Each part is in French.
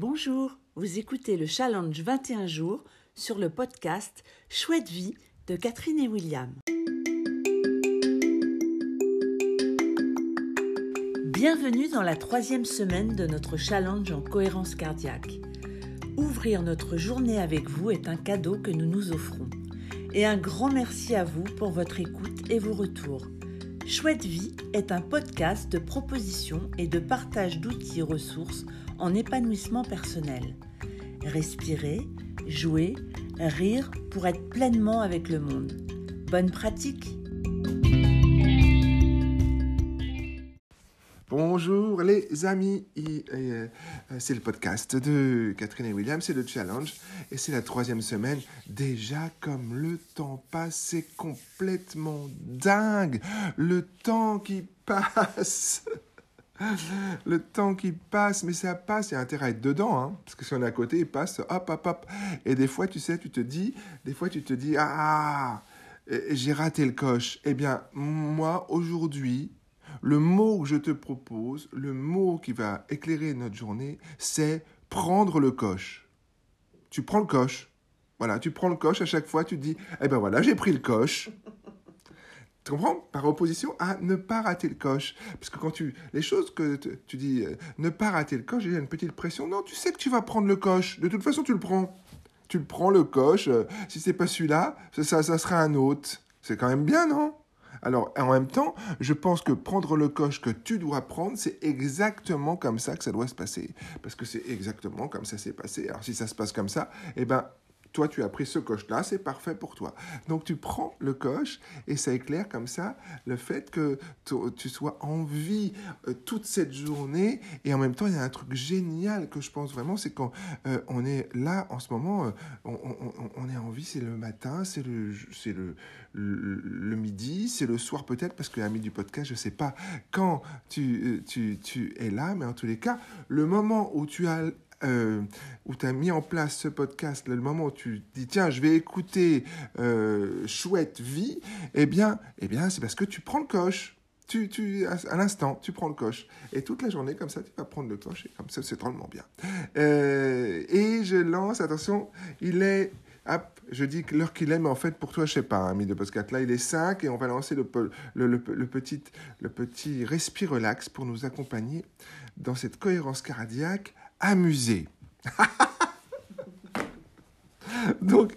Bonjour, vous écoutez le challenge 21 jours sur le podcast Chouette vie de Catherine et William. Bienvenue dans la troisième semaine de notre challenge en cohérence cardiaque. Ouvrir notre journée avec vous est un cadeau que nous nous offrons. Et un grand merci à vous pour votre écoute et vos retours. Chouette Vie est un podcast de propositions et de partage d'outils et ressources en épanouissement personnel. Respirer, jouer, rire pour être pleinement avec le monde. Bonne pratique Bonjour les amis, euh, c'est le podcast de Catherine et William, c'est le challenge et c'est la troisième semaine. Déjà comme le temps passe, c'est complètement dingue. Le temps qui passe. Le temps qui passe, mais ça passe, il y a intérêt à être dedans, hein, parce que si on est à côté, il passe, hop, hop, hop. Et des fois, tu sais, tu te dis, des fois, tu te dis, ah, j'ai raté le coche. Eh bien, moi, aujourd'hui, le mot que je te propose, le mot qui va éclairer notre journée, c'est prendre le coche. Tu prends le coche. Voilà, tu prends le coche à chaque fois, tu te dis, eh ben voilà, j'ai pris le coche. Tu comprends? Par opposition à ne pas rater le coche. Parce que quand tu. Les choses que tu dis, euh, ne pas rater le coche, il y a une petite pression. Non, tu sais que tu vas prendre le coche. De toute façon, tu le prends. Tu le prends le coche. Euh, si c'est pas celui-là, ça, ça sera un autre. C'est quand même bien, non? Alors, en même temps, je pense que prendre le coche que tu dois prendre, c'est exactement comme ça que ça doit se passer. Parce que c'est exactement comme ça s'est passé. Alors, si ça se passe comme ça, eh ben, toi, tu as pris ce coche-là, c'est parfait pour toi. Donc, tu prends le coche et ça éclaire comme ça le fait que tu sois en vie euh, toute cette journée. Et en même temps, il y a un truc génial que je pense vraiment, c'est qu'on euh, on est là en ce moment, euh, on, est en vie, c'est le matin, c'est le, le, le, midi, c'est le soir peut-être, parce que l'ami du podcast, je ne sais pas quand tu, tu, tu es là, mais en tous les cas, le moment où tu as euh, où tu as mis en place ce podcast, le moment où tu dis tiens, je vais écouter euh, Chouette Vie, eh bien, eh bien c'est parce que tu prends le coche. Tu, tu, à, l'instant, tu prends le coche. Et toute la journée, comme ça, tu vas prendre le coche. Et comme ça, c'est drôlement bien. Euh, et je lance, attention, il est Hop, je dis l'heure qu'il est, mais en fait, pour toi, je sais pas, ami de podcast. Là, il est 5 et on va lancer le, le, petit, le petit respire relax pour nous accompagner dans cette cohérence cardiaque amusé. Donc,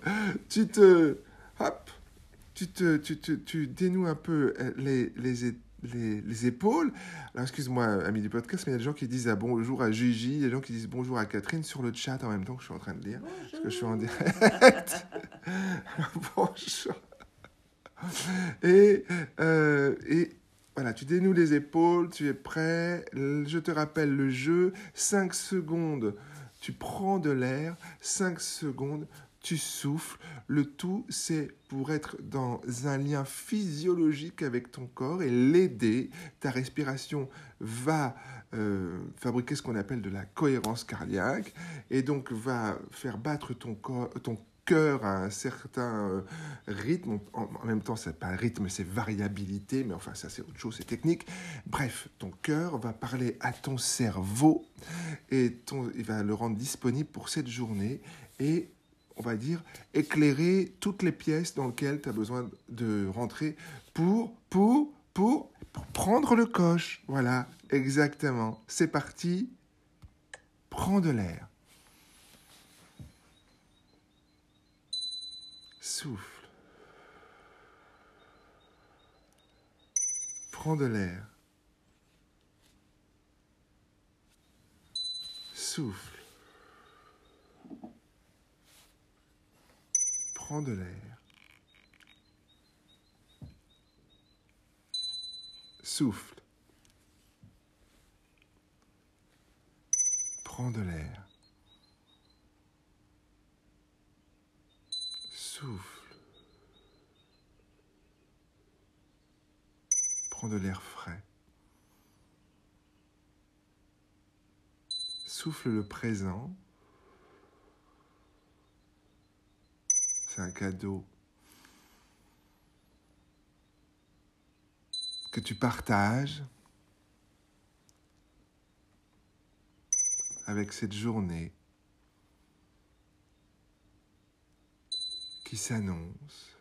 tu te, hop, tu te, tu, te, tu dénoues un peu euh, les, les, les, les épaules. Alors, excuse-moi, ami du podcast, mais il y a des gens qui disent ah, bonjour à Gigi, il y a des gens qui disent bonjour à Catherine sur le chat en même temps que je suis en train de lire, parce que je suis en direct. bonjour. Et, euh, et voilà, tu dénoues les épaules, tu es prêt. Je te rappelle le jeu. 5 secondes, tu prends de l'air. 5 secondes, tu souffles. Le tout, c'est pour être dans un lien physiologique avec ton corps et l'aider. Ta respiration va euh, fabriquer ce qu'on appelle de la cohérence cardiaque et donc va faire battre ton, corps, ton cœur à un certain euh, rythme. En, même temps, c'est pas rythme, c'est variabilité, mais enfin, ça, c'est autre chose, c'est technique. Bref, ton cœur va parler à ton cerveau et ton, il va le rendre disponible pour cette journée et on va dire, éclairer toutes les pièces dans lesquelles tu as besoin de rentrer pour, pour, pour prendre le coche. Voilà, exactement. C'est parti. Prends de l'air. Souffle. Prends de l'air. Souffle. Prends de l'air. Souffle. Prends de l'air. Souffle. Prends de l'air frais. Souffle le présent. C'est un cadeau que tu partages avec cette journée qui s'annonce.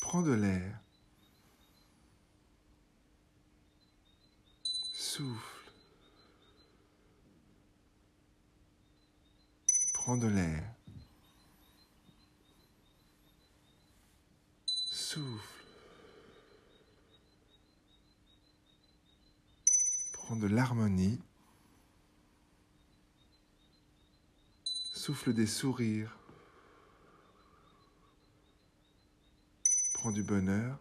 Prends de l'air. Souffle. Prends de l'air. Souffle. Prends de l'harmonie. Souffle des sourires. Prends du bonheur.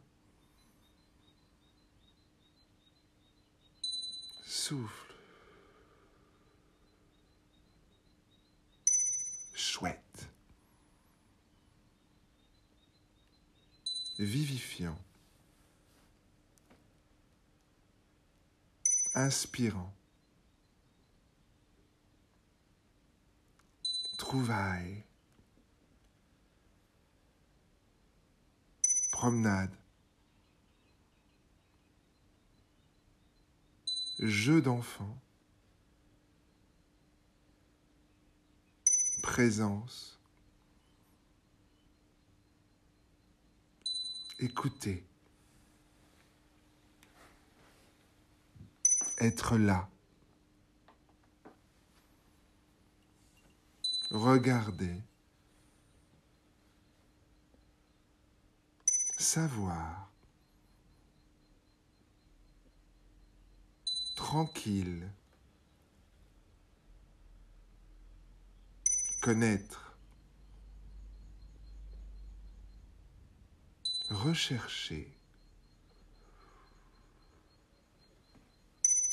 Souffle. Chouette. Vivifiant. Inspirant. Promenade. Jeu d'enfant. Présence. Écouter. Être là. Regarder. Savoir. Tranquille. Connaître. Rechercher.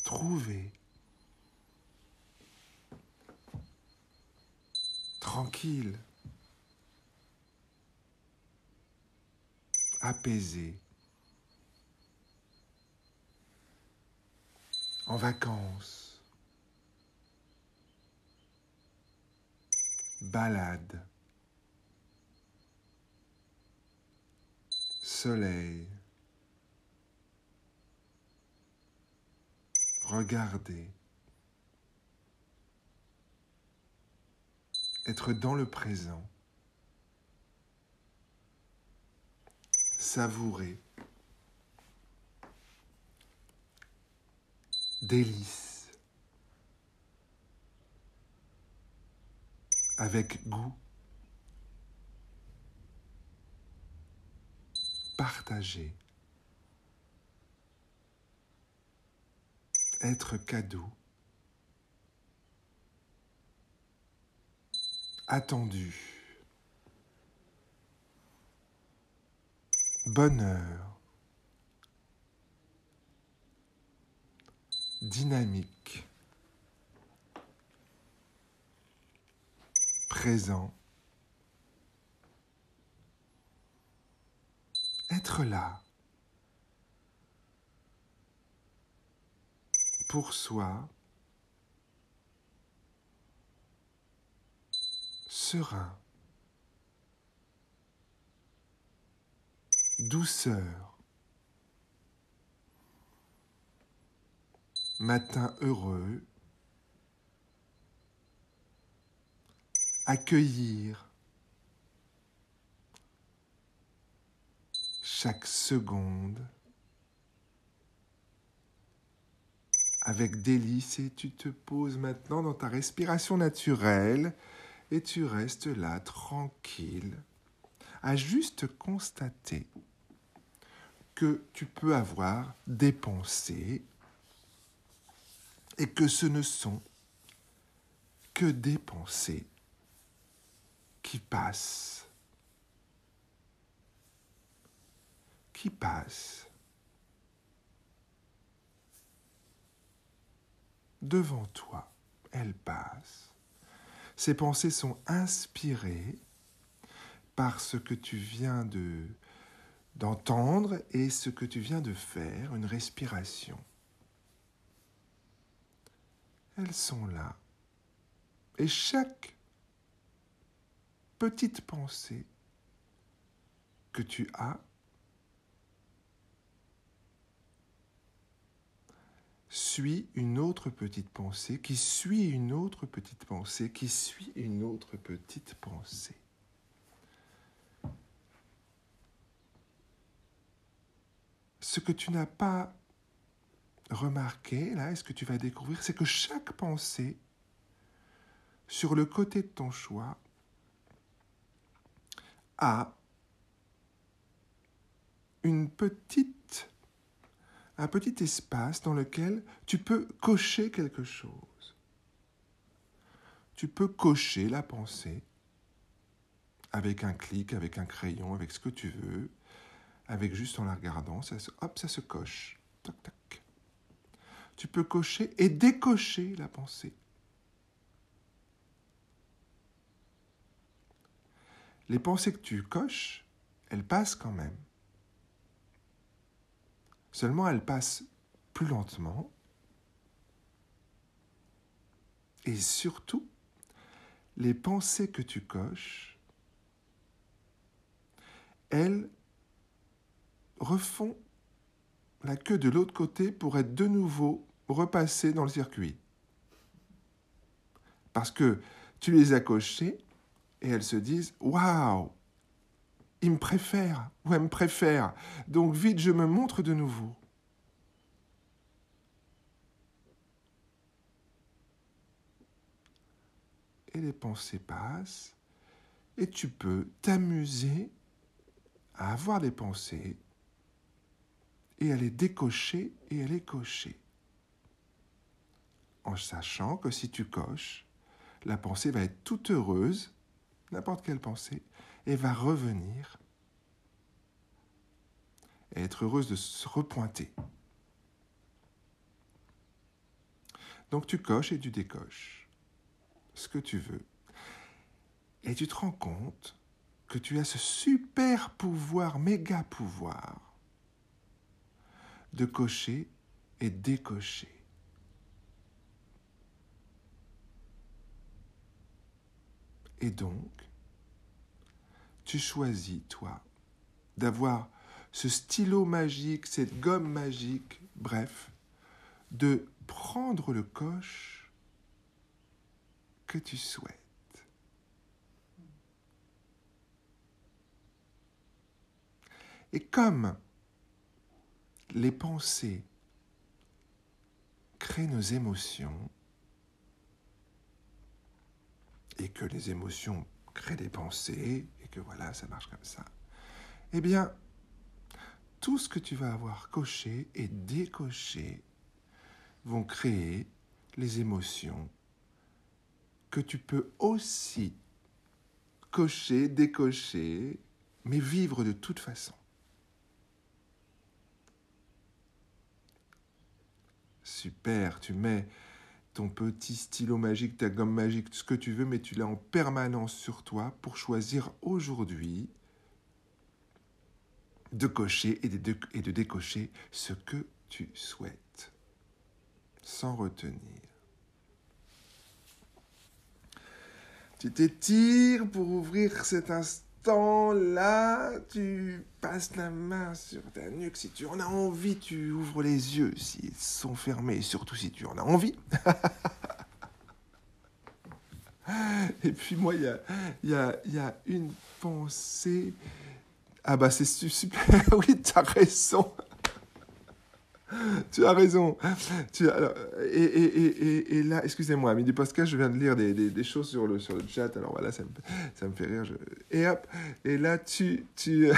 Trouver. Tranquille. Apaisé. En vacances. Balade. Soleil. Regarder. Être dans le présent. Savourer. Délice. Avec goût. Partager. Être cadeau. Attendu. Bonheur. Dynamique. Présent. Être là. Pour soi. Serein. Douceur. Matin heureux. Accueillir. Chaque seconde. Avec délice et tu te poses maintenant dans ta respiration naturelle et tu restes là tranquille à juste constater que tu peux avoir des pensées et que ce ne sont que des pensées qui passent, qui passent devant toi, elles passent. Ces pensées sont inspirées par ce que tu viens de d'entendre et ce que tu viens de faire, une respiration. Elles sont là. Et chaque petite pensée que tu as, suit une autre petite pensée, qui suit une autre petite pensée, qui suit une autre petite pensée. Ce que tu n'as pas remarqué, là, et ce que tu vas découvrir, c'est que chaque pensée, sur le côté de ton choix, a une petite, un petit espace dans lequel tu peux cocher quelque chose. Tu peux cocher la pensée avec un clic, avec un crayon, avec ce que tu veux, avec juste en la regardant, ça hop, ça se coche. Tu peux cocher et décocher la pensée. Les pensées que tu coches, elles passent quand même. Seulement, elles passent plus lentement. Et surtout, les pensées que tu coches, elles refont la queue de l'autre côté pour être de nouveau repassées dans le circuit. Parce que tu les as cochées et elles se disent Waouh il me préfère ou elle me préfère. Donc vite, je me montre de nouveau. Et les pensées passent et tu peux t'amuser à avoir des pensées et à les décocher et à les cocher. En sachant que si tu coches, la pensée va être toute heureuse, n'importe quelle pensée, et va revenir et être heureuse de se repointer. Donc tu coches et tu décoches ce que tu veux. Et tu te rends compte que tu as ce super pouvoir, méga pouvoir, de cocher et décocher. Et donc, tu choisis, toi, d'avoir ce stylo magique, cette gomme magique, bref, de prendre le coche que tu souhaites. Et comme les pensées créent nos émotions, et que les émotions créent des pensées, et que voilà, ça marche comme ça, eh bien, tout ce que tu vas avoir coché et décoché vont créer les émotions que tu peux aussi cocher, décocher, mais vivre de toute façon. Super, tu mets ton petit stylo magique, ta gomme magique, ce que tu veux, mais tu l'as en permanence sur toi pour choisir aujourd'hui de cocher et de, décocher ce que tu souhaites, sans retenir. Tu t'étires pour ouvrir cet instant-là, tu passes la main sur ta nuque. Si tu en as envie, tu ouvres les yeux s'ils sont fermés, surtout si tu en as envie. Et puis moi, il y a, une pensée ah bah c'est super, oui, tu as raison. Tu as raison. Tu, alors, et, et, et, et, là, excusez-moi, Midi Podcast, je viens de lire des, des, des, choses sur le, sur le chat, alors voilà, ça me, ça me fait rire. Et hop, et là, tu, tu,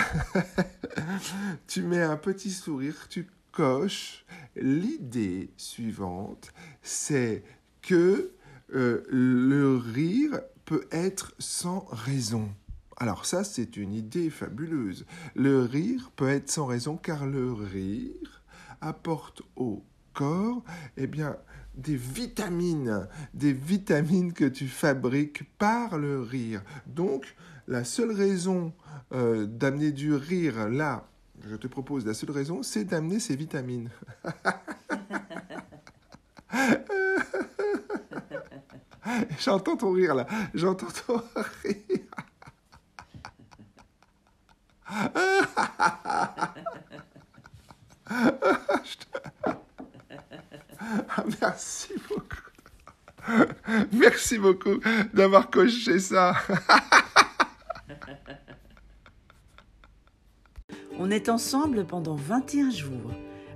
tu mets un petit sourire, tu coches. L'idée suivante, c'est que euh, le rire peut être sans raison. Alors ça, c'est une idée fabuleuse. Le rire peut être sans raison car le rire apporte au corps eh bien, des vitamines, des vitamines que tu fabriques par le rire. Donc, la seule raison euh, d'amener du rire là, je te propose, la seule raison, c'est d'amener ces vitamines. J'entends ton rire là, j'entends ton rire. Merci beaucoup d'avoir coché ça. On est ensemble pendant 21 jours.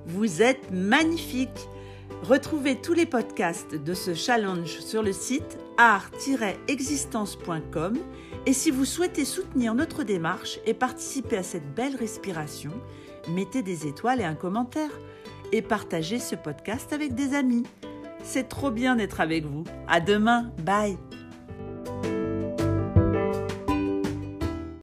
Vous êtes magnifiques. Retrouvez tous les podcasts de ce challenge sur le site art-existence.com et si vous souhaitez soutenir notre démarche et participer à cette belle respiration, mettez des étoiles et un commentaire et partagez ce podcast avec des amis. C'est trop bien d'être avec vous. À demain. Bye.